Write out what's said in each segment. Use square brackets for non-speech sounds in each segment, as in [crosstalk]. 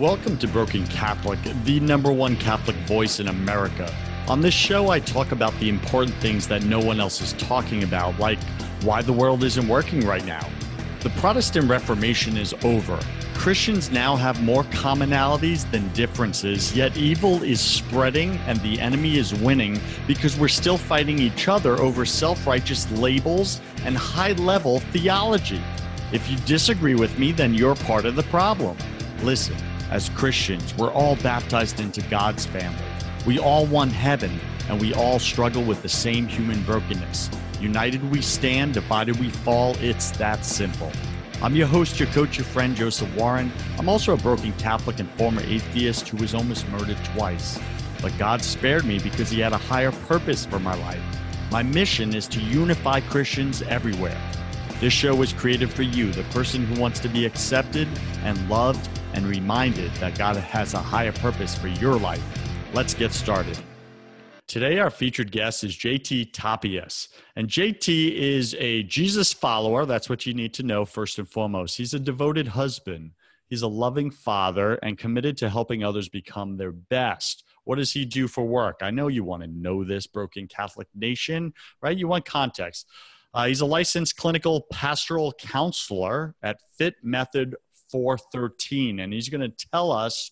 Welcome to Broken Catholic, the number one Catholic voice in America. On this show, I talk about the important things that no one else is talking about, like why the world isn't working right now. The Protestant Reformation is over. Christians now have more commonalities than differences, yet evil is spreading and the enemy is winning because we're still fighting each other over self righteous labels and high level theology. If you disagree with me, then you're part of the problem. Listen. As Christians, we're all baptized into God's family. We all want heaven, and we all struggle with the same human brokenness. United we stand, divided we fall. It's that simple. I'm your host, your coach, your friend, Joseph Warren. I'm also a broken Catholic and former atheist who was almost murdered twice. But God spared me because He had a higher purpose for my life. My mission is to unify Christians everywhere. This show was created for you, the person who wants to be accepted and loved and reminded that God has a higher purpose for your life. Let's get started. Today, our featured guest is JT Tapias. And JT is a Jesus follower. That's what you need to know first and foremost. He's a devoted husband, he's a loving father, and committed to helping others become their best. What does he do for work? I know you want to know this, Broken Catholic Nation, right? You want context. Uh, he's a licensed clinical pastoral counselor at Fit Method 413. And he's going to tell us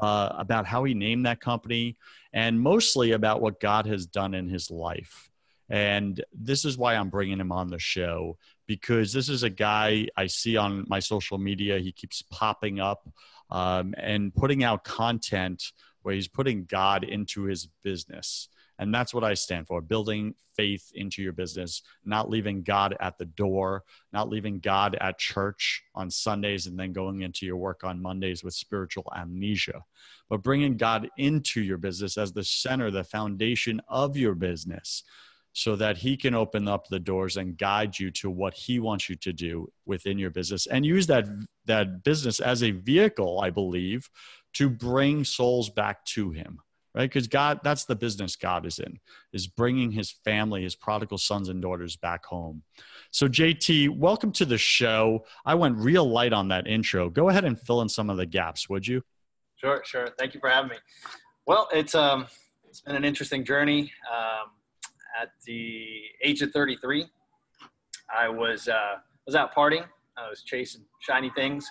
uh, about how he named that company and mostly about what God has done in his life. And this is why I'm bringing him on the show because this is a guy I see on my social media. He keeps popping up um, and putting out content where he's putting God into his business. And that's what I stand for building faith into your business, not leaving God at the door, not leaving God at church on Sundays and then going into your work on Mondays with spiritual amnesia, but bringing God into your business as the center, the foundation of your business. So that he can open up the doors and guide you to what he wants you to do within your business and use that, that business as a vehicle, I believe, to bring souls back to him right? Because god that's the business god is in is bringing his family his prodigal sons and daughters back home. So jt welcome to the show. I went real light on that intro. Go ahead and fill in some of the gaps would you? Sure sure. Thank you for having me. Well it's um it's been an interesting journey. Um, at the age of 33 i was uh was out partying. I was chasing shiny things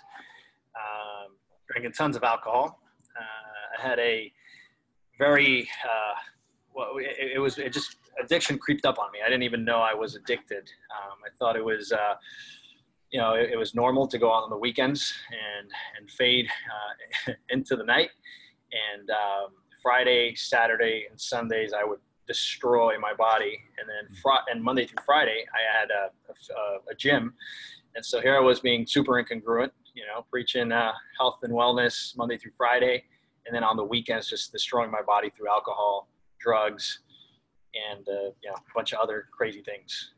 um, drinking tons of alcohol. Uh, i had a very uh, well, it, it, was it just addiction creeped up on me. I didn't even know I was addicted. Um, I thought it was. Uh, you know, it, it, was normal to go out on the weekends and and fade uh, [laughs] into the night. And um, Friday, Saturday, and Sundays, I would destroy my body. And then fr- and Monday through Friday, I had a, a, a, gym, and so here I was being super incongruent. You know, preaching uh, health and wellness Monday through Friday, and then on the weekends just destroying my body through alcohol drugs and uh, you know, a bunch of other crazy things.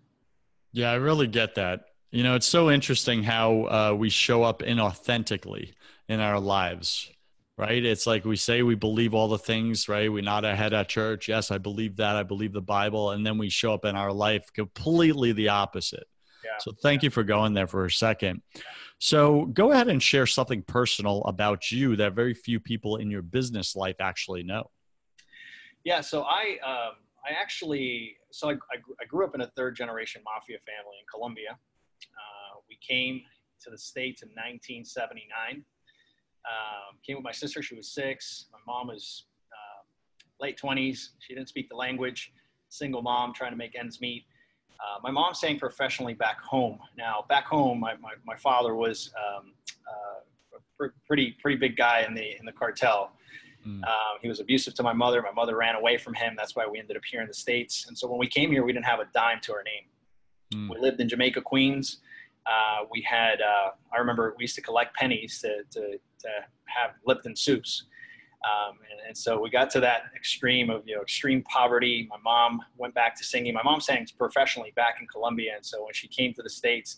Yeah i really get that. You know it's so interesting how uh, we show up inauthentically in our lives right? It's like we say we believe all the things right? We nod our head at church. Yes i believe that. I believe the bible. And then we show up in our life completely the opposite. So thank you for going there for a second so go ahead and share something personal about you that very few people in your business life actually know. Yeah, so I um, I actually so I, I, grew up in a third generation mafia family in Colombia. Uh, we came to the states in 1979. Um, came with my sister; she was six. My mom was uh, late 20s. She didn't speak the language. Single mom trying to make ends meet. Uh, my mom sang professionally back home. Now, back home, my, my, my father was um, uh, a pr- pretty pretty big guy in the in the cartel. Mm. Um, he was abusive to my mother. My mother ran away from him. That's why we ended up here in the states. And so when we came here, we didn't have a dime to our name. Mm. We lived in Jamaica, Queens. Uh, we had uh, I remember we used to collect pennies to to, to have Lipton soups. Um, and, and, so we got to that extreme of you know extreme poverty. My mom went back to singing. My mom sang professionally back in Colombia, and so when she came to the states,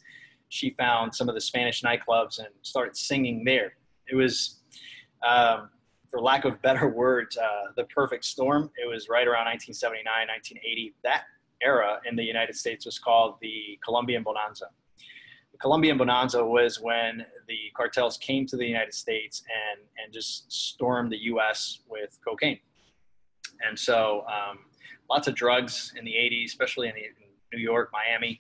she found some of the Spanish nightclubs and started singing there. It was, um, for lack of better [laughs] words, uh, the perfect storm. It was right around 1979, 1980. That era in the United States was called the Colombian Bonanza. Colombian Bonanza was when the cartels came to the United States and, and just stormed the U.S. with cocaine. And so um, lots of drugs in the 80s, especially in, the, in New York, Miami.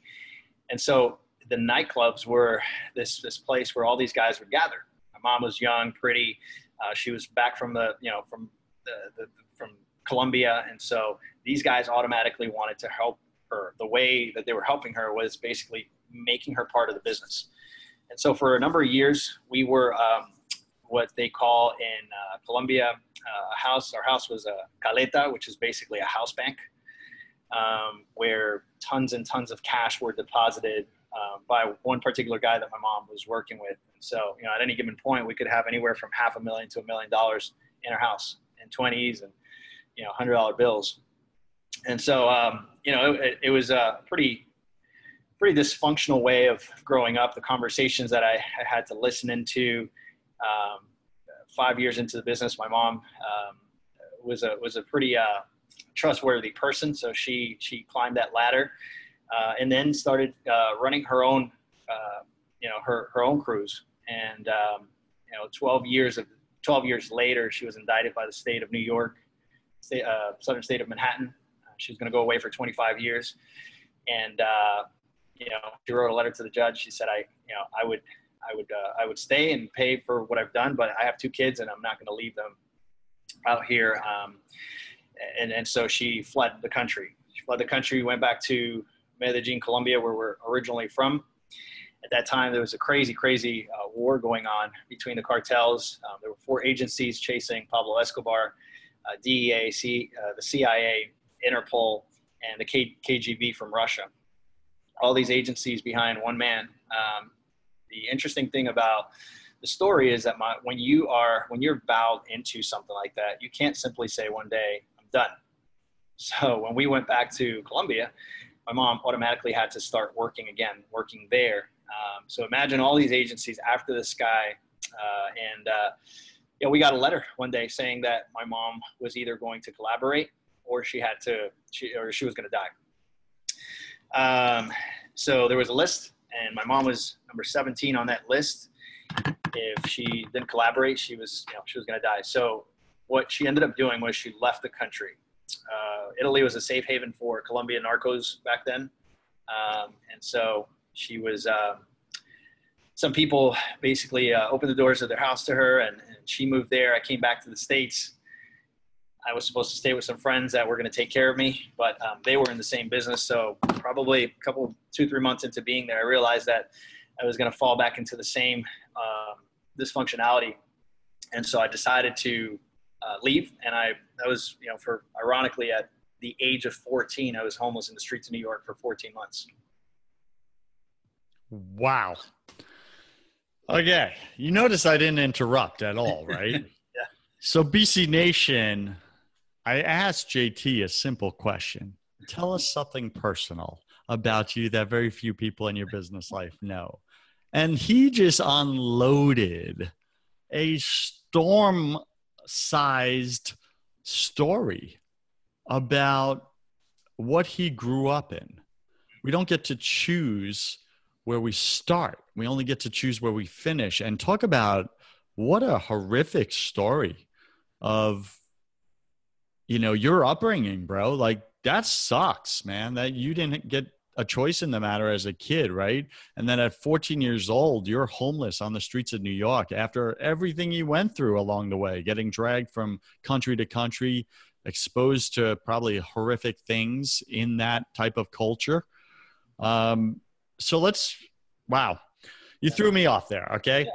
And so the nightclubs were this, this place where all these guys would gather. My mom was young, pretty. Uh, she was back from the, you know, from the, the, from Colombia. And so these guys automatically wanted to help her. The way that they were helping her was basically making her part of the business. And so for a number of years, we were um, what they call in uh, Colombia uh, a house. Our house was a caleta, which is basically a house bank, um, where tons and tons of cash were deposited uh, by one particular guy that my mom was working with. And so, you know, at any given point, we could have anywhere from half a million to a million dollars in our house in 20s and, you know, $100 bills. And so, um, you know, it, it, was a pretty, pretty dysfunctional way of growing up. The conversations that I, had to listen into, um, five years into the business, my mom um, was a was a pretty uh, trustworthy person, so she she climbed that ladder, uh, and then started uh, running her own uh, you know her her own crews. And um, you know, 12 years of 12 years later, she was indicted by the state of New York, state, uh, southern state of Manhattan. Uh, she was going to go away for 25 years, and you know, she wrote a letter to the judge. She said, "I, you know, I would I would uh, I would stay and pay for what I've done, but I have two kids and I'm not going to leave them out here. Um, and and so she fled the country. She fled the country, went back to Medellin, Colombia, where we're originally from. At that time, there was a crazy, crazy uh, war going on between the cartels. Um, there were four agencies chasing Pablo Escobar: uh, DEA, C, uh, the CIA, Interpol, and the K- KGB from Russia. All these agencies behind one man. Um, the interesting thing about the story is that my, when you are when you're vowed into something like that, you can't simply say one day I'm done. So when we went back to Colombia, my mom automatically had to start working again, working there. Um, so imagine all these agencies after this guy, uh, and uh, know, we got a letter one day saying that my mom was either going to collaborate or she had to, she, or she was going to die. Um, so there was a list and my mom was number 17 on that list. If she didn't collaborate, she was you know she was going to die. So what she ended up doing was she left the country. Uh, Italy was a safe haven for Colombian narcos back then, um, and so she was. Um, some people basically uh, opened the doors of their house to her, and, and she moved there. I came back to the states I was supposed to stay with some friends that were going to take care of me, but um, they were in the same business. So probably a couple, two, three months into being there, I realized that I was going to fall back into the same um, dysfunctionality, and so I decided to uh, leave. And I, that was, you know, for ironically at the age of 14, I was homeless in the streets of New York for 14 months. Wow. Okay, you notice I didn't interrupt at all, right? [laughs] yeah. So BC Nation I asked JT a simple question. Tell us something personal about you that very few people in your business life know. And he just unloaded a storm sized story about what he grew up in. We don't get to choose where we start, we only get to choose where we finish. And talk about what a horrific story of you know, your upbringing, bro. Like that sucks, man. That you didn't get a choice in the matter as a kid, right? And then at 14 years old, you're homeless on the streets of New York after everything you went through along the way, getting dragged from country to country, exposed to probably horrific things in that type of culture. Um, so let's, wow, you threw me off there. Okay.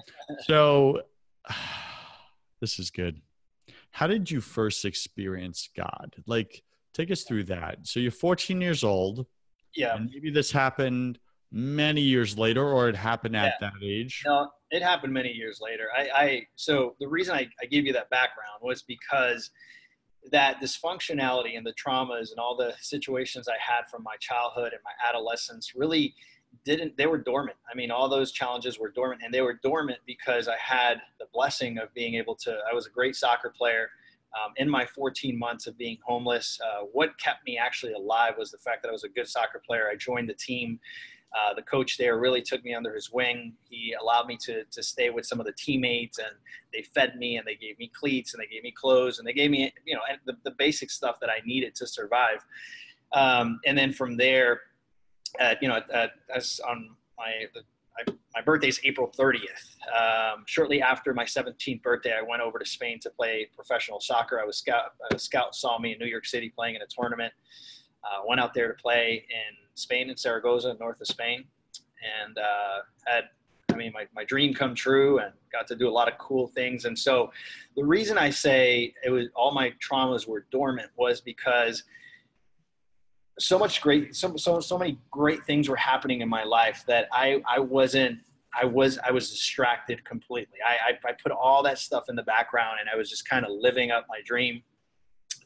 So [sighs] this is good how did you first experience God? Like, take us through that. So you're 14 years old. Yeah. And maybe this happened many years later, or it happened at yeah. that age. No, it happened many years later. I, I so the reason I, I gave you that background was because that dysfunctionality and the traumas and all the situations I had from my childhood and my adolescence really didn't they were dormant i mean all those challenges were dormant and they were dormant because i had the blessing of being able to i was a great soccer player um, in my 14 months of being homeless uh, what kept me actually alive was the fact that i was a good soccer player i joined the team Uh, the coach there really took me under his wing. He allowed me to, to stay with some of the teammates, and they fed me, and they gave me cleats, and they gave me clothes, and they gave me, you know, the, the basic stuff that I needed to survive. Um, and then from there, at, you know, at, as on my the, I, my April 30th. Um, shortly after my 17th birthday, I went over to Spain to play professional soccer. I was scout. A scout saw me in New York City playing in a tournament. Uh, went out there to play in Spain in Zaragoza, north of Spain, and uh, had I mean my, my dream come true and got to do a lot of cool things. And so the reason I say it was all my traumas were dormant was because so much great so, so so many great things were happening in my life that I I wasn't I was I was distracted completely. I, I, I put all that stuff in the background and I was just kind of living up my dream.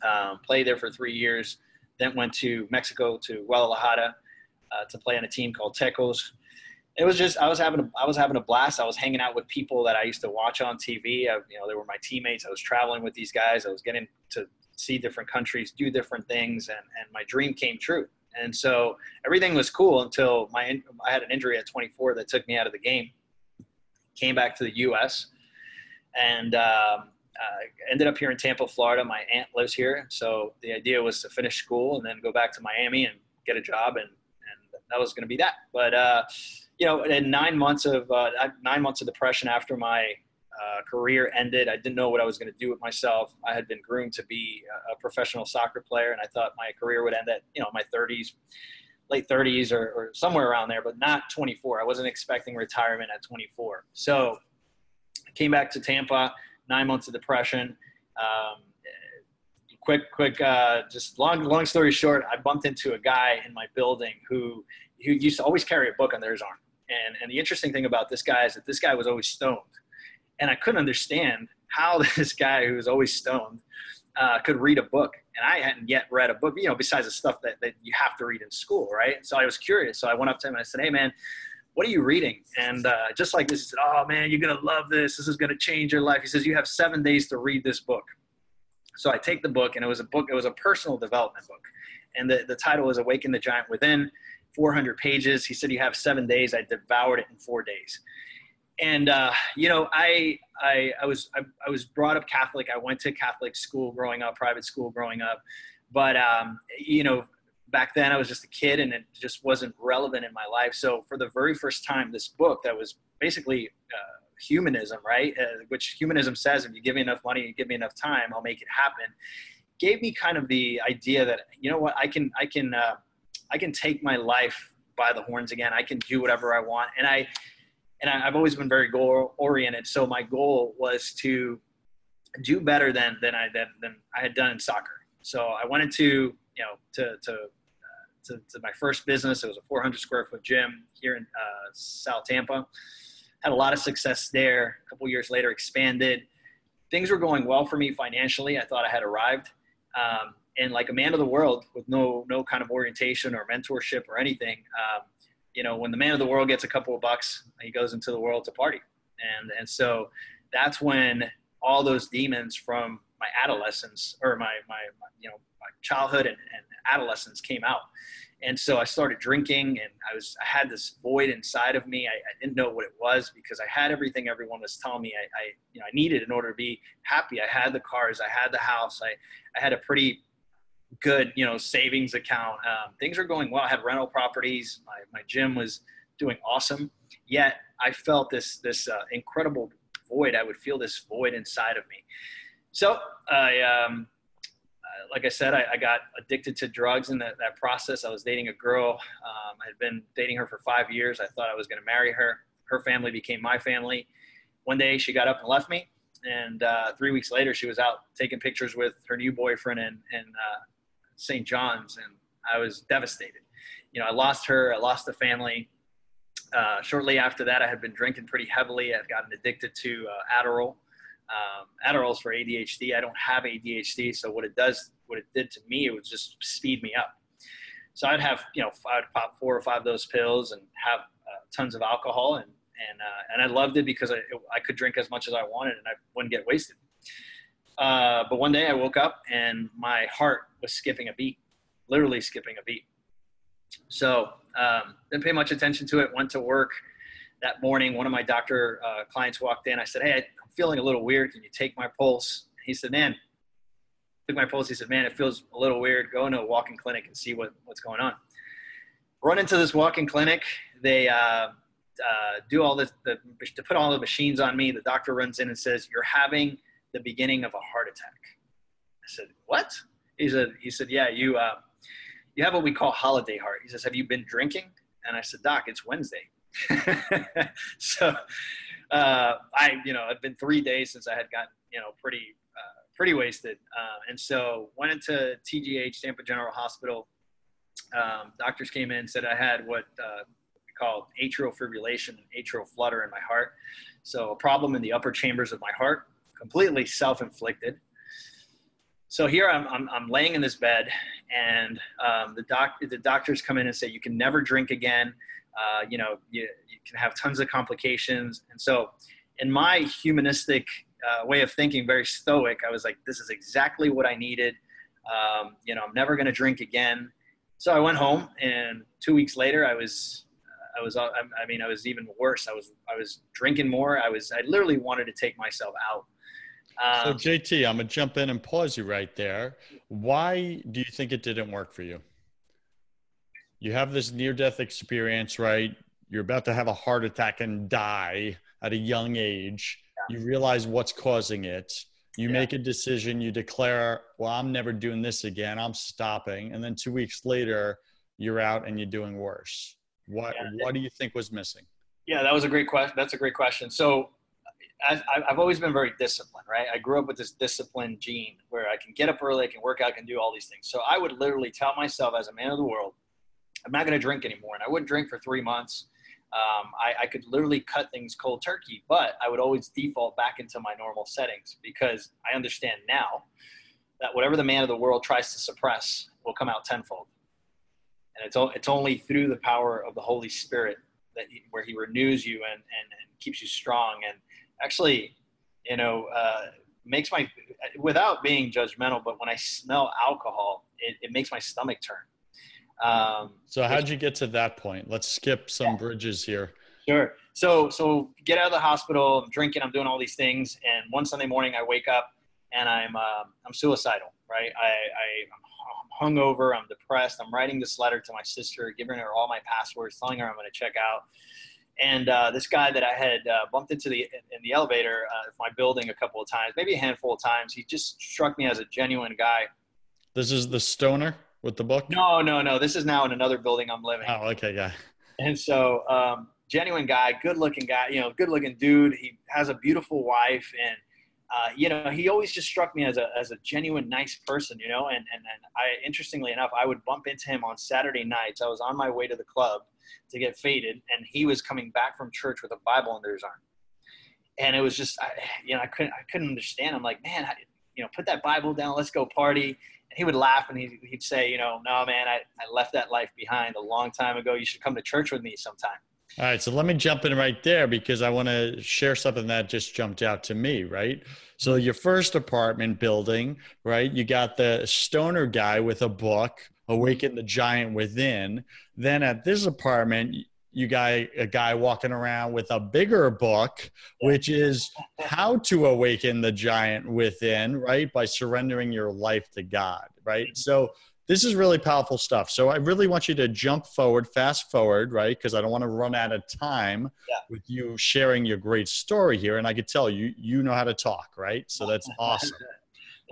Um, played there for three years, then went to Mexico to Guadalajara uh, to play on a team called Tecos. It was just I was having a, I was having a blast. I was hanging out with people that I used to watch on TV. I, you know, they were my teammates. I was traveling with these guys. I was getting to see different countries, do different things, and, and my dream came true. And so everything was cool until my I had an injury at 24 that took me out of the game. Came back to the U.S. and um, uh, ended up here in Tampa, Florida. My aunt lives here, so the idea was to finish school and then go back to Miami and get a job, and and that was going to be that. But uh, you know, in nine months of uh, nine months of depression after my uh, career ended. I didn't know what I was going to do with myself. I had been groomed to be a, professional soccer player, and I thought my career would end at you know my 30s, late 30s, or, or somewhere around there, but not 24. I wasn't expecting retirement at 24. So I came back to Tampa. Nine months of depression. Um, quick, quick, uh, just long, long story short, I bumped into a guy in my building who who used to always carry a book under his arm. And, and the interesting thing about this guy is that this guy was always stoned and I couldn't understand how [laughs] this guy who was always stoned uh, could read a book. And I hadn't yet read a book, you know, besides the stuff that, that you have to read in school, right? So I was curious. So I went up to him and I said, Hey, man, what are you reading? And uh, just like this, he said, Oh, man, you're to love this. This is to change your life. He says, You have seven days to read this book. So I take the book, and it was a book, it was a personal development book. And the, the title was Awaken the Giant Within, 400 pages. He said, You have seven days. I devoured it in four days and uh, you know, I, I, I was, I, I, was brought up Catholic. I went to Catholic school growing up, private school growing up, but um, you know, back then I was just a kid, and it just wasn't relevant in my life. So for the very first time, this book that was basically uh, humanism, right? Uh, which humanism says, if you give me enough money, you give me enough time, I'll make it happen. Gave me kind of the idea that you know what, I can, I can, uh, I can take my life by the horns again. I can do whatever I want, and I and I, have always been very goal oriented. So my goal was to do better than than I than, than I had done in soccer. So I wanted to you know to to, uh, to, to my first business. It was a 400 square foot gym here in uh, South Tampa. Had a lot of success there. A couple years later, expanded. Things were going well for me financially. I thought I had arrived. Um, and like a man of the world with no no kind of orientation or mentorship or anything, um, you know, when the man of the world gets a couple of bucks, he goes into the world to party. And, and so that's when all those demons from my adolescence or my, my, my you know, my childhood and, and adolescence came out. And so I started drinking and I was, I had this void inside of me. I, I didn't know what it was because I had everything everyone was telling me I, I, you know, I needed in order to be happy. I had the cars, I had the house, I, I had a pretty good, you know, savings account. Um, things were going well. I had rental properties. My, my gym was doing awesome. Yet I felt this this uh, incredible void. I would feel this void inside of me. So I, um, uh, like I said, I, I, got addicted to drugs in that, that process. I was dating a girl. Um, I had been dating her for five years. I thought I was going to marry her. Her family became my family. One day she got up and left me. And uh, three weeks later, she was out taking pictures with her new boyfriend and, and uh, St. John's, and I was devastated. You know, I lost her, I lost the family. Uh, shortly after that, I had been drinking pretty heavily. I'd gotten addicted to uh, Adderall. Um, Adderall's for ADHD. I don't have ADHD, so what it does, what it did to me, it would just speed me up. So I'd have, you know, I'd pop four or five of those pills and have uh, tons of alcohol, and and uh, and I loved it because I I could drink as much as I wanted and I wouldn't get wasted. Uh, but one day I woke up and my heart was skipping a beat, literally skipping a beat. So um, didn't pay much attention to it. Went to work that morning. One of my doctor uh, clients walked in. I said, "Hey, I'm feeling a little weird. Can you take my pulse?" He said, "Man." Took my pulse. He said, "Man, it feels a little weird. Go into a walk-in clinic and see what, what's going on." Run into this walk-in clinic. They uh, uh, do all this the, to put all the machines on me. The doctor runs in and says, "You're having the beginning of a heart attack." I said, "What?" He said, "He said, yeah, you uh, you have what we call holiday heart." He says, "Have you been drinking?" And I said, "Doc, it's Wednesday." [laughs] so uh, I, you know, it's been three days since I had gotten, you know, pretty uh, pretty wasted, uh, and so went into TGH, Tampa General Hospital. Um, doctors came in, said I had what uh, we call atrial fibrillation, atrial flutter in my heart. So a problem in the upper chambers of my heart, completely self-inflicted so here I'm, I'm, I'm, laying in this bed and um, the, doc, the doctors come in and say you can never drink again uh, you know you, you, can have tons of complications and so in my humanistic uh, way of thinking very stoic i was like this is exactly what i needed um, you know i'm never going to drink again so i went home and two weeks later i was I was, I mean, I was even worse. I was, I was drinking more. I was, I literally wanted to take myself out. Um, so JT, I'm gonna jump in and pause you right there. Why do you think it didn't work for you? You have this near-death experience, right? You're about to have a heart attack and die at a young age. Yeah. You realize what's causing it. You yeah. make a decision. You declare, "Well, I'm never doing this again. I'm stopping." And then two weeks later, you're out and you're doing worse. What yeah. What do you think was missing? Yeah, that was a great question. That's a great question. So I've always been very disciplined, right? I grew up with this discipline gene where I can get up early, I can work out, I can do all these things. So I would literally tell myself as a man of the world, I'm not going to drink anymore. And I wouldn't drink for three months. Um, I, I, could literally cut things cold turkey, but I would always default back into my normal settings because I understand now that whatever the man of the world tries to suppress will come out tenfold. And it's, it's only through the power of the Holy Spirit that he, where he renews you and, and, and keeps you strong and actually, you know, uh, makes my without being judgmental, but when I smell alcohol, it, it makes my stomach turn. Um, so how'd you get to that point? Let's skip some yeah. bridges here. Sure. So so get out of the hospital. I'm drinking. I'm doing all these things, and one Sunday morning I wake up and I'm uh, I'm suicidal. Right. I, I I'm hungover. I'm depressed. I'm writing this letter to my sister, giving her all my passwords, telling her I'm going to check out. And uh, this guy that I had uh, bumped into the in the elevator uh, of my building a couple of times, maybe a handful of times, he just struck me as a genuine guy. This is the stoner with the book. No, no, no. This is now in another building I'm living. Oh, okay, yeah. And so, um, genuine guy, good looking guy, you know, good looking dude. He has a beautiful wife, and uh, you know, he always just struck me as a as a genuine, nice person, you know. And and and I, interestingly enough, I would bump into him on Saturday nights. I was on my way to the club to get faded, and he was coming back from church with a Bible under his arm. And it was just, I, you know, I couldn't, I couldn't understand. I'm like, man, I, you know, put that Bible down, let's go party. And he would laugh and he'd, he'd say, you know, no, man, I, I left that life behind a long time ago. You should come to church with me sometime. All right, so let me jump in right there because I want to share something that just jumped out to me, right? So your first apartment building, right? You got the stoner guy with a book, awaken the giant within. Then at this apartment, you got a guy walking around with a bigger book, which is how to awaken the giant within, right? By surrendering your life to God, right? So this is really powerful stuff. So I really want you to jump forward, fast forward, right? Because I don't want to run out of time yeah. with you sharing your great story here. And I could tell you, you know how to talk, right? So that's [laughs] awesome.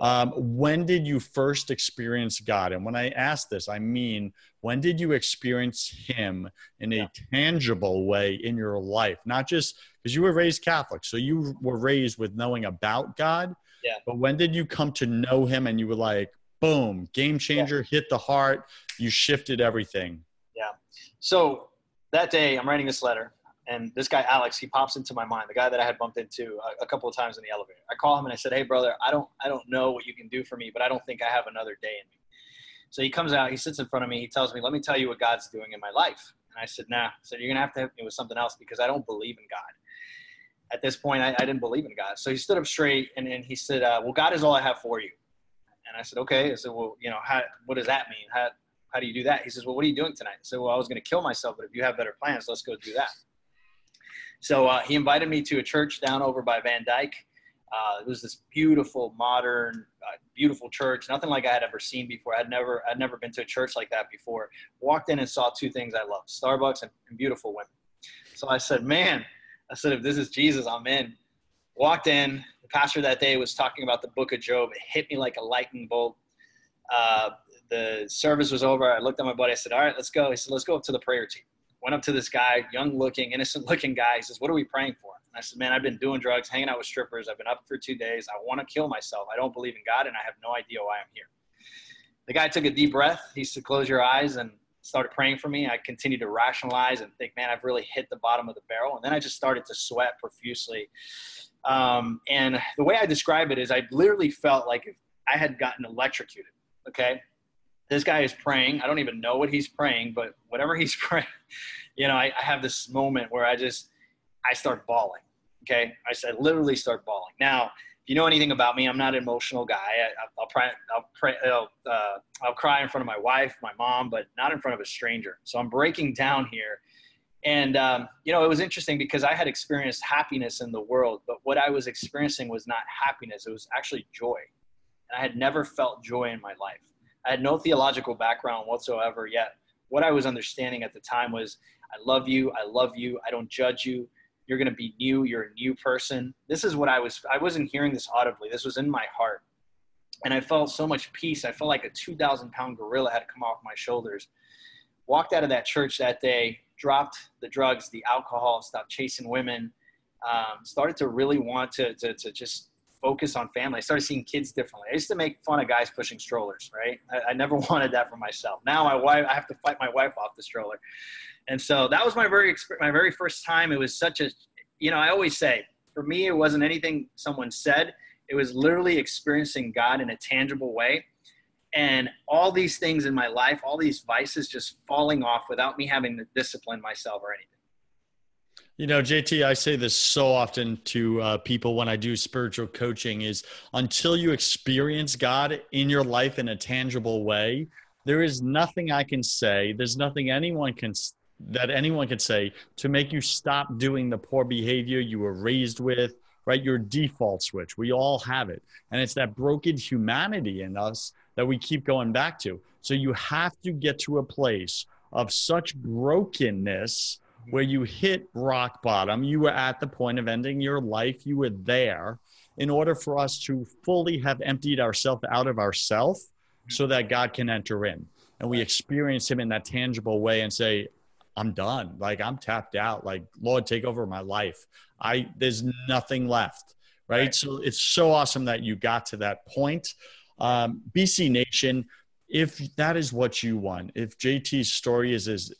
Um, when did you first experience God? And when I ask this, I mean, when did you experience Him in a yeah. tangible way in your life? Not just because you were raised Catholic, so you were raised with knowing about God. Yeah. But when did you come to know Him and you were like, boom, game changer, yeah. hit the heart, you shifted everything? Yeah. So that day, I'm writing this letter and this guy Alex, he pops into my mind. The guy that I had bumped into a, a, couple of times in the elevator. I call him and I said, "Hey, brother, I don't, I don't know what you can do for me, but I don't think I have another day in me." So he comes out, he sits in front of me, he tells me, "Let me tell you what God's doing in my life." And I said, "Nah." I said, "You're gonna have to help me with something else because I don't believe in God." At this point, I, I didn't believe in God. So he stood up straight and, and he said, uh, "Well, God is all I have for you." And I said, "Okay." I said, "Well, you know, how, what does that mean? How, how do you do that? He says, well, what are you doing tonight? I said, well, I was to kill myself, but if you have better plans, let's go do that. So uh, he invited me to a church down over by Van Dyke. Uh, it was this beautiful, modern, uh, beautiful church. Nothing like I had ever seen before. I'd never, I'd never been to a church like that before. Walked in and saw two things I love: Starbucks and, and beautiful women. So I said, "Man," I said, "if this is Jesus, I'm in." Walked in. The pastor that day was talking about the Book of Job. It hit me like a lightning bolt. Uh, the service was over. I looked at my buddy. I said, "All right, let's go." He said, "Let's go up to the prayer team." Went up to this guy, young looking, innocent [laughs] looking guy. He says, What are we praying for? And I said, Man, I've been doing drugs, hanging out with strippers. I've been up for two days. I want to kill myself. I don't believe in God, and I have no idea why I'm here. The guy took a deep breath. He said, Close your eyes and started praying for me. I continued to rationalize and think, Man, I've really hit the bottom of the barrel. And then I just started to sweat profusely. Um, and the way I describe it is, I literally felt like I had gotten electrocuted. Okay this guy is praying. I don't even know what he's praying, but whatever he's [laughs] praying, you know, I, I have this moment where I just, I start bawling. Okay. I said, literally start bawling. Now, if you know anything about me, I'm not an emotional guy. I, will pray, I'll pray, I'll, uh, I'll cry in front of my wife, my mom, but not in front of a stranger. So I'm breaking down here. And, um, you know, it was interesting because I had experienced happiness in the world, but what I was experiencing was not happiness. It was actually joy. And I had never felt joy in my life. I had no theological background whatsoever yet. What I was understanding at the time was I love you, I love you, I don't judge you. You're going to be new, you're a new person. This is what I was I wasn't hearing this audibly. This was in my heart. And I felt so much peace. I felt like a 2,000 pound gorilla had come off my shoulders. Walked out of that church that day, dropped the drugs, the alcohol, stopped chasing women, um, started to really want to, to, to just focus on family. I started seeing kids differently. I used to make fun of guys pushing strollers, right? I, I, never [laughs] wanted that for myself. Now my wife, I have to fight my wife off the stroller, and so that was my very my very first time. It was such a, you know, I always say for me it wasn't anything someone said. It was literally experiencing God in a tangible way, and all these things in my life, all these vices just falling off without me having to discipline myself or anything. You know, JT, I say this so often to uh, people when I do spiritual coaching is until you experience God in your life in a tangible way, there is nothing I can say. There's nothing anyone can that anyone can say to make you stop doing the poor behavior you were raised with, right? Your default switch. We all have it. And it's that broken humanity in us that we keep going back to. So you have to get to a place of such brokenness where you hit rock bottom. You were at the point of ending your life. You were there in order for us to fully have emptied ourselves out of ourself so that God can enter in. And we experience him in that tangible way and say, I'm done. Like I'm tapped out. Like, Lord, take over my life. I there's nothing left. Right. right. So it's so awesome that you got to that point. Um, BC Nation, if that is what you want, if JT's story is as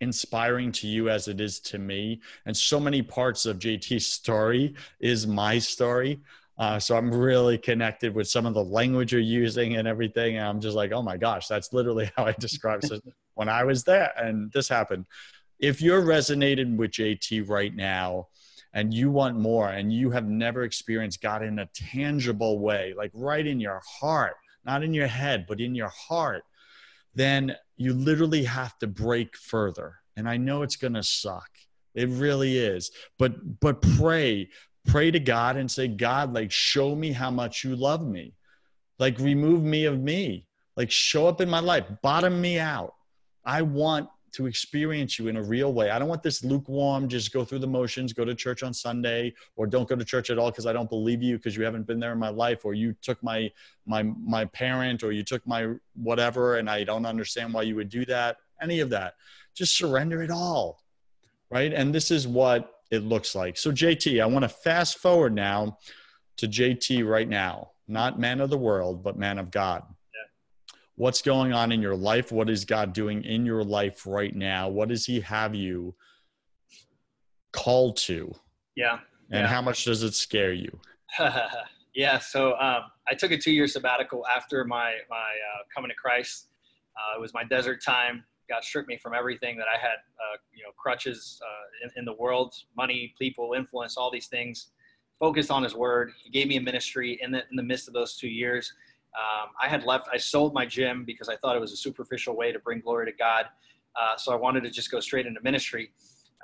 inspiring to you as it is to me. And so many parts of JT's story is my story. Uh, so I'm really connected with some of the language you're using and everything. And I'm just like, oh my gosh, that's literally [laughs] how I describe it when I was there and this happened. If you're resonating with JT right now and you want more and you have never experienced God in a tangible way, like right in your heart, not in your head, but in your heart, then you literally have to break further. And I know it's going to suck. It really is. But but pray, pray to God and say, God, like show me how much you love me. Like remove me of me. Like show up in my life, bottom me out. I want to experience you in a real way. I don't want this lukewarm, just go through the motions, go to church on Sunday, or don't go to church at all because I don't believe you because you haven't been there in my life, or you took my my my parent, or you took my whatever, and I don't understand why you would do that. Any of that. Just surrender it all. Right. And this is what it looks like. So JT, I want to fast forward now to JT right now, not man of the world, but man of God what's going on in your life? What is god doing in your life right now? What does he have you called to? Yeah and yeah. how much does it scare you? [laughs] Yeah so um, i took a two year sabbatical after my my uh, coming to christ. Uh, it was my desert time. God stripped me from everything that i had uh, you know crutches uh, in, in the world money people influence all these things. Focused on his word. He gave me a ministry in the, in the midst of those two years Um, I had left, I sold my gym because I thought it was a superficial way to bring glory to God. Uh, so I wanted to just go straight into ministry.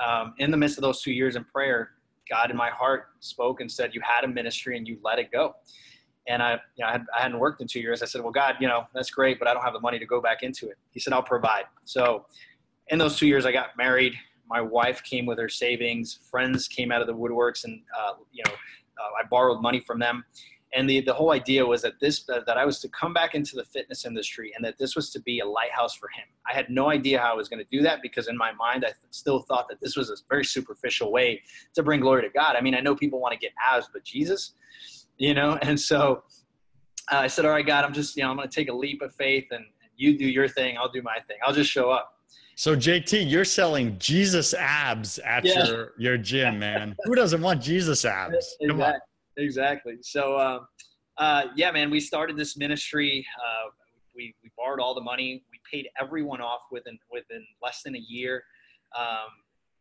Um, in the midst of those two years in prayer, God in my heart spoke and said, You had a ministry and you let it go. And I, you know, I, had, I hadn't worked in two years. I said, Well, God, you know, that's great, but I don't have the money to go back into it. He said, I'll provide. So in those two years, I got married. My wife came with her savings. Friends came out of the woodworks, and uh, you know, uh, I borrowed money from them. And the, the whole idea was that this that, that I was to come back into the fitness industry, and that this was to be a lighthouse for him. I had no idea how I was going to do that because in my mind, I th- still thought that this was a very superficial way to bring glory to God. I mean, I know people want to get abs, but Jesus, you know. And so uh, I said, "All right, God, I'm just you know I'm going to take a leap of faith, and, and you do your thing, I'll do my thing. I'll just show up." So JT, you're selling Jesus abs at yeah. your your gym, man. Who doesn't want Jesus abs? [laughs] Come exactly. on. Exactly. So, uh, uh, yeah, man, we started this ministry. Uh, we, we borrowed all the money. We paid everyone off within within less than a year. Um,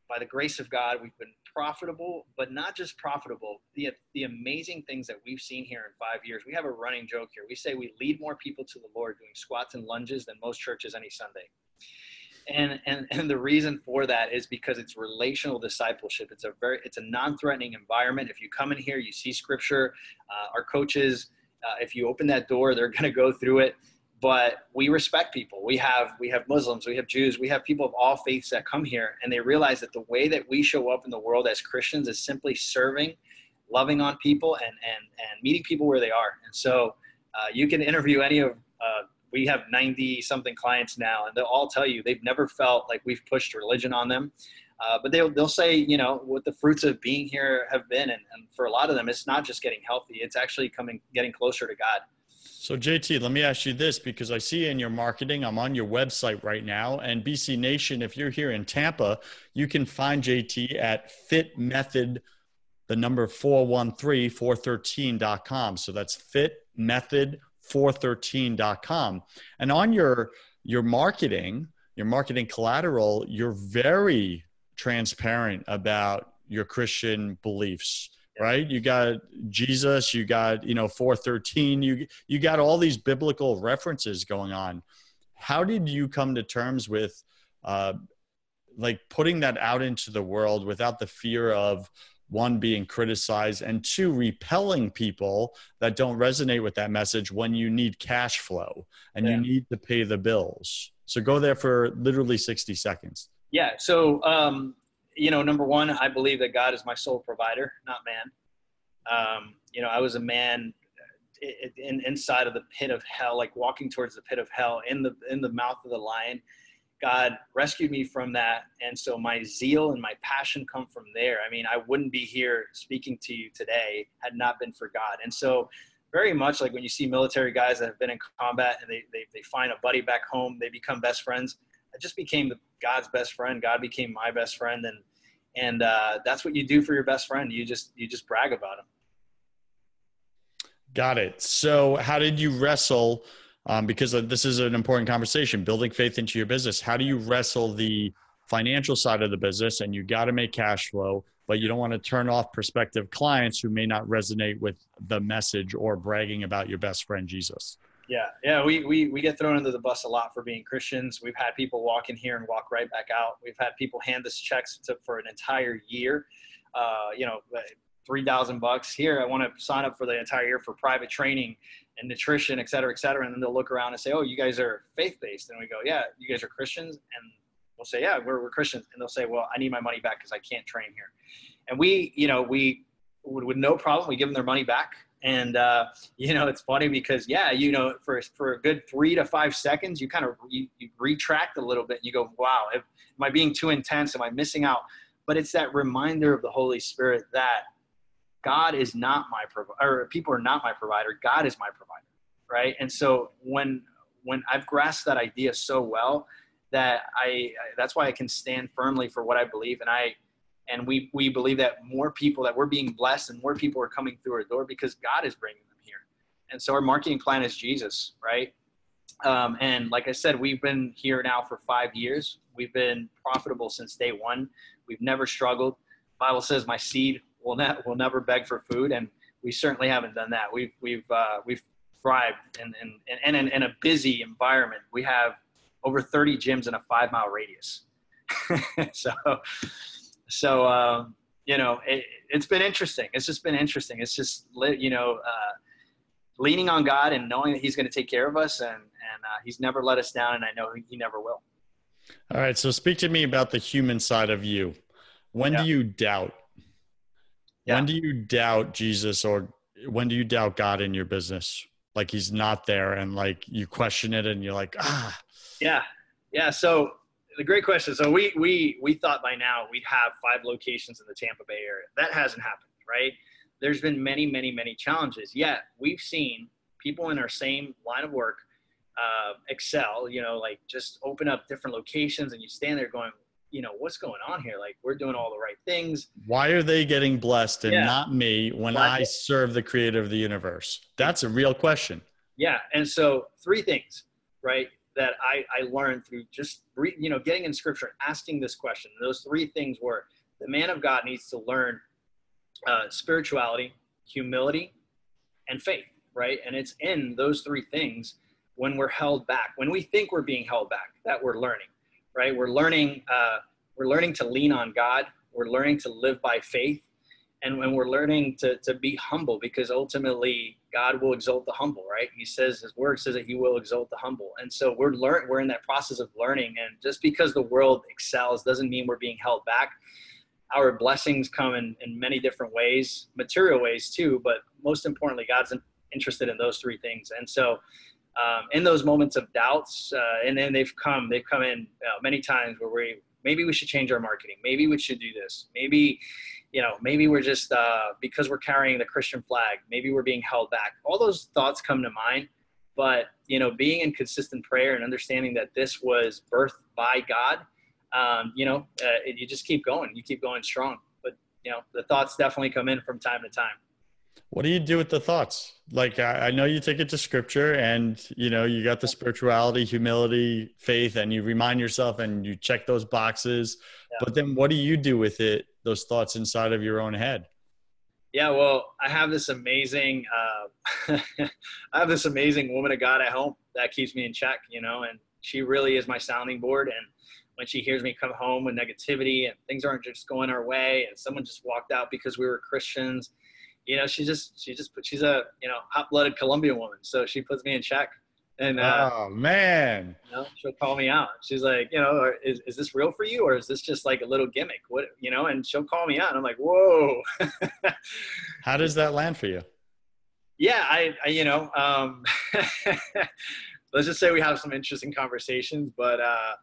by the grace of God, we've been profitable, but not just profitable. The the amazing things that we've seen here in five years. We have a running joke here. We say we lead more people to the Lord doing squats and lunges than most churches any Sunday and, and and the reason for that is because it's relational discipleship. It's a very it's a non-threatening environment. If you come in here you see scripture uh, our coaches uh, if you open that door they're going to go through it. But we respect people. We have we have muslims we have jews we have people of all faiths that come here and they realize that the way that we show up in the world as christians is simply serving loving on people and and and meeting people where they are. And so uh, you can interview any of uh, we have 90 something clients now and they'll all tell you they've never felt like we've pushed religion on them. Uh, but they'll, they'll say you know what the fruits of being here have been and, and for a lot of them it's not just getting healthy it's actually coming getting closer to god. So jt let me ask you this because i see in your marketing i'm on your website right now and bc nation if you're here in tampa you can find jt at fit method the number 413 413.com so that's fit method 413.com. And on your your marketing, your marketing collateral, you're very transparent about your Christian beliefs, right? You got Jesus, you got, you know, 413, you you got all these biblical references going on. How did you come to terms with uh like putting that out into the world without the fear of one being criticized and two repelling people that don't resonate with that message when you need cash flow and yeah. you need to pay the bills. So go there for literally 60 seconds. Yeah so um, you know number one i believe that god is my sole provider not man. Um, you know i was a man uh, in, inside of the pit of hell like walking towards the pit of hell in the in the mouth of the lion God rescued me from that. And so my zeal and my passion come from there. I mean, I wouldn't be here speaking to you today had not been for God. And so, very much like when you see military guys that have been in combat and they, they, they find a buddy back home, they become best friends. I just became God's best friend. God became my best friend. And, and uh, that's what you do for your best friend. You just, you just brag about him. Got it. So, how did you wrestle um, because this is an important conversation building faith into your business. How do you wrestle the financial side of the business? And you got to make cash flow but you don't want to turn off prospective clients who may not resonate with the message or bragging about your best friend jesus. Yeah yeah we, we we get thrown under the bus a lot for being christians. We've had people walk in here and walk right back out. We've had people hand us checks to, for an entire year. Uh, you know 3000 bucks. Here i want to sign up for the entire year for private training and nutrition, et cetera, et cetera. And then they'll look around and say, oh, you guys are faith based. And we go, yeah, you guys are Christians. And we'll say, yeah, we're, we're Christians. And they'll say, well, I need my money back because I can't train here. And we, you know, we would with no problem, we give them their money back. And, uh, you know, it's funny because, yeah, you know, for, for a good three to five seconds, you kind of, you, you retract a little bit and you go, wow, am I being too intense? Am I missing out? But it's that reminder of the Holy Spirit that God is not my provider, or people are not my provider. God is my provider, right? And so when when I've grasped that idea so well that I that's why I can stand firmly for what I believe, and I and we we believe that more people that we're being blessed and more people are coming through our door because God is bringing them here. And so our marketing plan is Jesus, right? Um, and like I said, we've been here now for five years. We've been profitable since day one. We've never struggled. Bible says, "My seed will ne- will never beg for food, and we certainly haven't done that. We've we've uh, we've thrived in, in, in, in, in a busy environment. We have over 30 gyms in a five mile radius. [laughs] so, so, um, you know, it, has been interesting. It's just been interesting. It's just, you know, uh, leaning on God and knowing that He's going to take care of us, and and uh, He's never let us down, and I know He never will. All right, so speak to me about the human side of you. When yeah. do you doubt? Yeah. When do you doubt Jesus, or when do you doubt God in your business? Like He's not there, and like you question it, and you're like, ah. Yeah, yeah. So the great question. So we we we thought by now we'd have five locations in the Tampa Bay area. That hasn't happened, right? there's been many, many, many challenges. Yet we've seen people in our same line of work uh, excel. You know, like just open up different locations, and you stand there going, you know, what's going on here? Like we're doing all the right things. Why are they getting blessed and yeah. not me when I serve the creator of the universe? That's a real question. Yeah, and so three things, right? That I, I learned through just you know getting in scripture and asking this question. Those three things were the man of God needs to learn uh, spirituality, humility, and faith, right? And it's in those three things when we're held back, when we think we're being held back, that we're learning, right? We're learning, uh, we're learning to lean on God. We're learning to live by faith, and when we're learning to to be humble, because ultimately God will exalt the humble, right? He says His word says that He will exalt the humble, and so we're learn we're in that process of learning. And just because the world excels doesn't mean we're being held back our blessings come in, in many different ways, material ways too, but most importantly, God's interested in those three things. And so, um, in those moments of doubts, uh, and then they've come, they've come in many times where we maybe we should change our marketing, maybe we should do this, maybe, you know, maybe we're just uh, because we're carrying the Christian flag, maybe we're being held back. All those thoughts come to mind, but you know, being in consistent prayer and understanding that this was birthed by God um, you know, uh, you just keep going. You keep going strong. But you know, the thoughts definitely come in from time to time. What do you do with the thoughts? Like I, I know you take it to scripture, and you know you got the spirituality, humility, faith, and you remind yourself and you check those boxes. Yeah. But then, what do you do with it? Those thoughts inside of your own head. Yeah, well, I have this amazing, uh, [laughs] I have this amazing woman of God at home that keeps me in check, you know, and she really is my sounding board. And when she hears me come home with negativity and things aren't just going our way and someone just walked out because we were Christians, you know, she just she just put she's a you know hot blooded Colombian woman, so she puts me in check. And uh, oh man, you know, she'll call me out. She's like, you know, is, is this real for you or is this just like a little gimmick? What you know? And she'll call me out, and I'm like, whoa. [laughs] How does that land for you? Yeah, I, I you know, um, [laughs] let's just say we have some interesting conversations, but uh,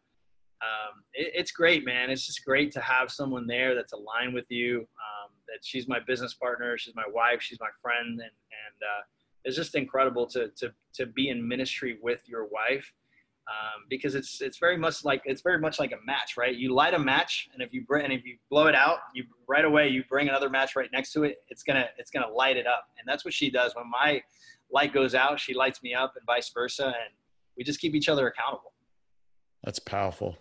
um, it, it's great, man. It's just great to have someone there that's aligned with you. She's my business partner, she's my wife, she's my friend, and and uh, it's just incredible to to to be in ministry with your wife. Um, because it's it's very much like it's very much like a match, right? You light a match, and if you bring and if you blow it out, you right away you bring another match right next to it. It's gonna it's gonna light it up, and that's what she does. When my light goes out, she lights me up, and vice versa, and we just keep each other accountable. That's powerful.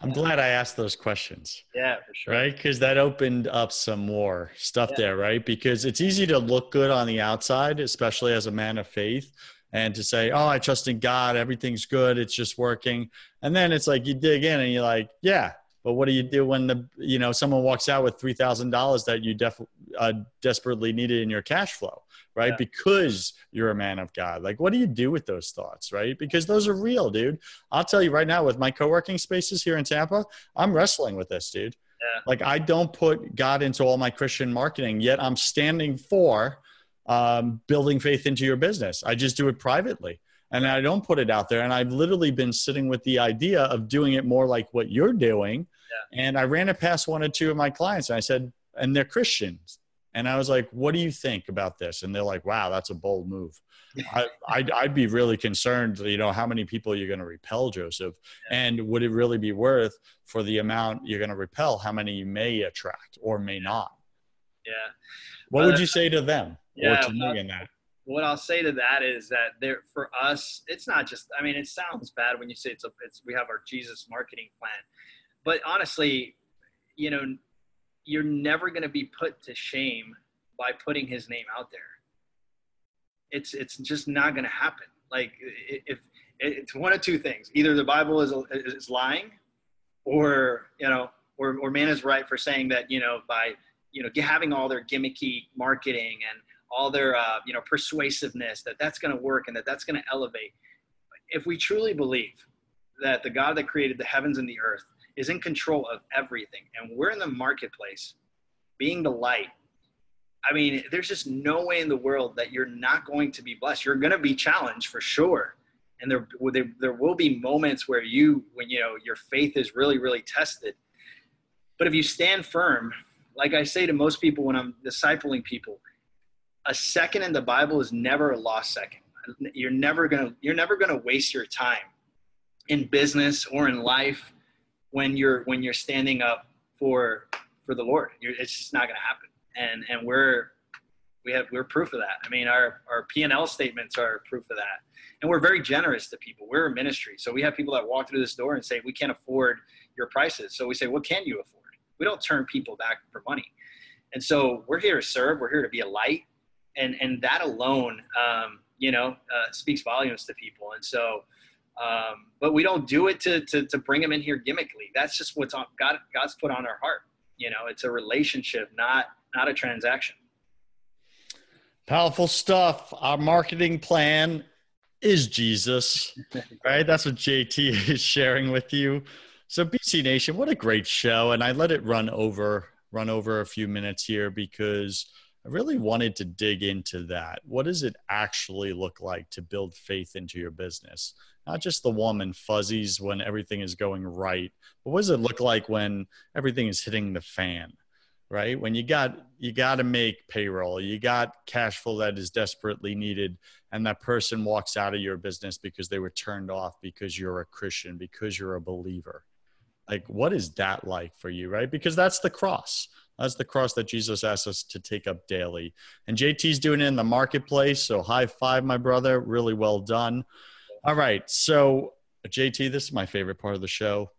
I'm yeah. glad I asked those questions. Yeah, for sure. Right? Because that opened up some more stuff yeah. there, right? Because it's easy to look good on the outside, especially as a man of faith, and to say, oh, I trust in God, everything's good, it's just working. And then it's like you dig in and you're like, yeah, but what do you do when the you know someone walks out with three thousand dollars that you def, uh, desperately needed in your cash flow? right? Yeah. Because you're a man of God. Like, what do you do with those thoughts, right? Because those are real, dude. I'll tell you right now, with my co working spaces here in Tampa, I'm wrestling with this, dude. Yeah. Like, I don't put God into all my Christian marketing, yet I'm standing for um, building faith into your business. I just do it privately and I don't put it out there. And I've literally been sitting with the idea of doing it more like what you're doing. Yeah. And I ran it past one or two of my clients and I said, and they're Christians. And I was like, what do you think about this? And they're like, wow, that's a bold move. [laughs] I, I'd, I'd, be really concerned, you know, how many people you're going to repel, Joseph. Yeah. And would it really be worth for the amount you're going to repel, how many you may attract or may not? Yeah. What would you say to them yeah, or to me in that? What I'll say to that is that there, for us, it's not just, I mean, it sounds bad when you say it's a, it's, we have our Jesus marketing plan, but honestly, you know, you're never going to be put to shame by putting his name out there. it's it's just not going to happen. Like if it's one of two things: either the Bible is is lying, or you know, or or man is right for saying that you know by you know having all their gimmicky marketing and all their uh, you know persuasiveness that that's going to work and that that's going to elevate. If we truly believe that the God that created the heavens and the earth is in control of everything, and we're in the marketplace, being the light. I mean, there's just no way in the world that you're not going to be blessed. You're going to be challenged for sure, and there, there there will be moments where you, when you know your faith is really really tested. But if you stand firm, like I say to most people when I'm discipling people, a second in the Bible is never a lost second. You're never gonna you're never gonna waste your time in business or in life when you're when you're standing up for for the Lord. You're, it's just not gonna happen. And and we're we have we're proof of that. I mean, our our P and L statements are proof of that. And we're very generous to people. We're a ministry, so we have people that walk through this door and say, "We can't afford your prices." So we say, "What can you afford?" We don't turn people back for money. And so we're here to serve. We're here to be a light and and that alone, um, you know, uh, speaks volumes to people. And so, um, but we don't do it to, to to bring them in here gimmickly. That's just what's on God. God's put on our heart. You know, it's a relationship, not not a transaction. Powerful stuff. Our marketing plan is Jesus, [laughs] right? That's what JT [laughs] is sharing with you. So BC Nation, what a great show. And I let it run over, run over a few minutes here because I really wanted to dig into that. What does it actually look like to build faith into your business? Not just the warm and fuzzies when everything is going right, but what does it look like when everything is hitting the fan? Right? When you got you got to make payroll, you got cash flow that is desperately needed, and that person walks out of your business because they were turned off because you're a Christian, because you're a believer. Like, what is that like for you, right? Because that's the cross that's the cross that Jesus asks us to take up daily. And JT's doing it in the marketplace. So high five, my brother. Really well done. All right. So, JT, this is my favorite part of the show.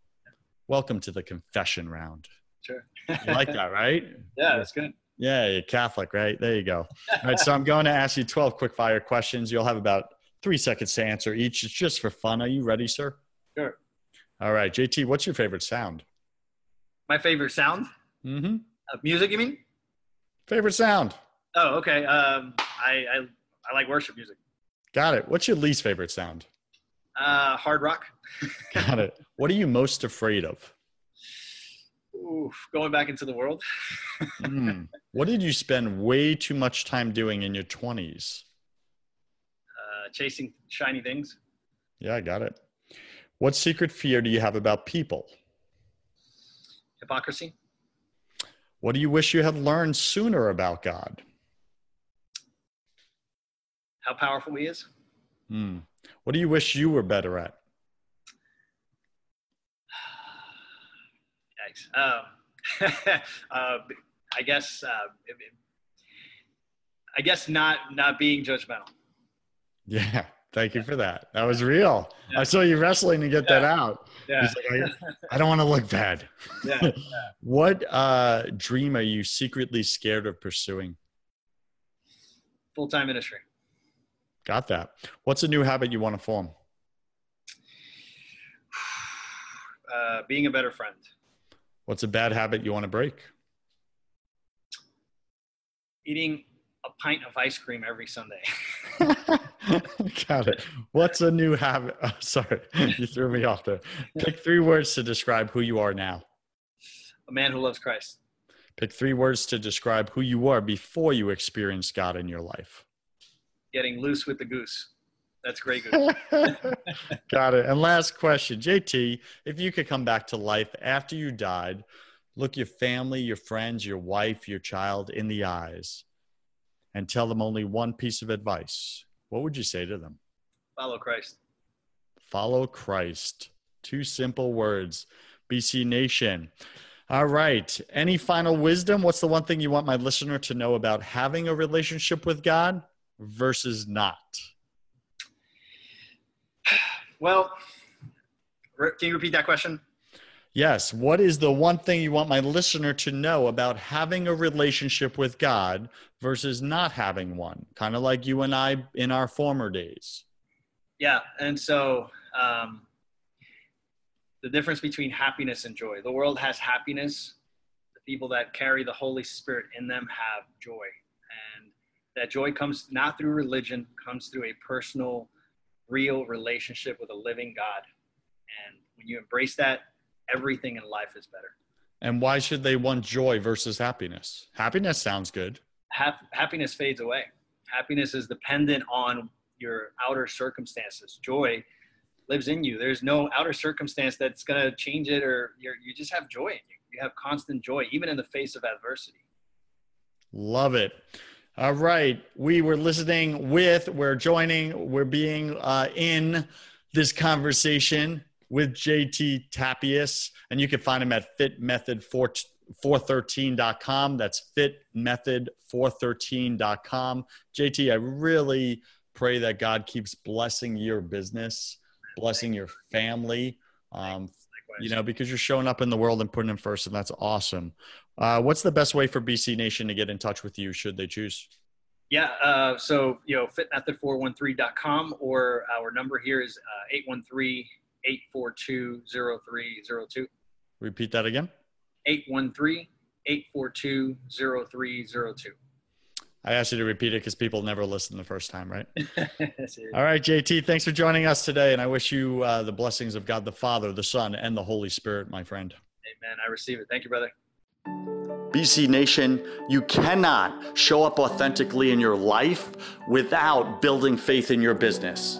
Welcome to the confession round. Sure. you like that, right? [laughs] Yeah, that's good. Yeah, you're Catholic, right? There you go. All right. So, I'm going to ask you 12 quick fire questions. You'll have about three seconds to answer each. It's just for fun. Are you ready, sir? Sure. All right. JT, what's your favorite sound? My favorite sound? Mm hmm. Uh, music, you mean? Favorite sound? Oh, okay. Um, I, I I like worship music. Got it. What's your least favorite sound? Uh, hard rock. [laughs] Got it. What are you most afraid of? Oof, going back into the world. mm. [laughs] What did you spend way too much time doing in your 20s? Uh, chasing shiny things. Yeah, I got it. What secret fear do you have about people? Hypocrisy. What do you wish you had learned sooner about God? How powerful He is. Hmm. What do you wish you were better at? [sighs] Yikes. Um, [laughs] uh, I guess. Uh, I guess not not being judgmental. Yeah, thank you for that. That was real. Yeah. I saw you wrestling to get yeah. that out. Yeah. Like, I, I, don't want to look bad. [laughs] Yeah. yeah. [laughs] what uh, dream are you secretly scared of pursuing? Full time ministry. Got that. What's a new habit you want to form? [sighs] Uh, being a better friend. What's a bad habit you want to break? Eating a pint of ice cream every Sunday. [laughs] [laughs] Got it. What's a new habit? [laughs] Oh, sorry, [laughs] you threw me off there. Pick three words to describe who you are now. A man who loves Christ. Pick three words to describe who you were before you experienced God in your life. Getting loose with the goose. That's great goose. Got it. And last question, JT, if you could come back to life after you died, look your family, your friends, your wife, your child in the eyes and tell them only one piece of advice, what would you say to them? Follow Christ. Follow Christ. Two simple words. BC Nation. All right. Any final wisdom? What's the one thing you want my listener to know about having a relationship with God versus not? [sighs] Well, can you repeat that question? Yes. What is the one thing you want my listener to know about having a relationship with God versus not having one? Kind of like you and I in our former days. Yeah. And so, um, the difference between happiness and joy. The world has happiness. The people that carry the Holy Spirit in them have joy. And that joy comes not through religion, comes through a personal, real relationship with a living God. And when you embrace that, everything in life is better. And why should they want joy versus happiness? Happiness sounds good. Hap- happiness fades away. Happiness is dependent on your outer circumstances. Joy lives in you. There's no outer circumstance that's going to change it, or you you just have joy in you. You have constant joy, even in the face of adversity. Love it. All right. We were listening with, we're joining, we're being uh, in this conversation with JT Tapias, and you can find him at fitmethod413.com. That's fitmethod413.com. JT, I really pray that God keeps blessing your business blessing your family. Um, you know, because you're showing up in the world and putting them first, and that's awesome. Uh, what's the best way for BC Nation to get in touch with you should they choose? Yeah, uh, so, you know, fitmethod413.com or our number here is uh, 813 842 0302. Repeat that again 813 842 0302. I asked you to repeat it because people never listen the first time, right? [laughs] All right, JT, thanks for joining us today. And I wish you uh, the blessings of God the Father, the Son, and the Holy Spirit, my friend. Amen. I receive it. Thank you, brother. BC Nation, you cannot show up authentically in your life without building faith in your business.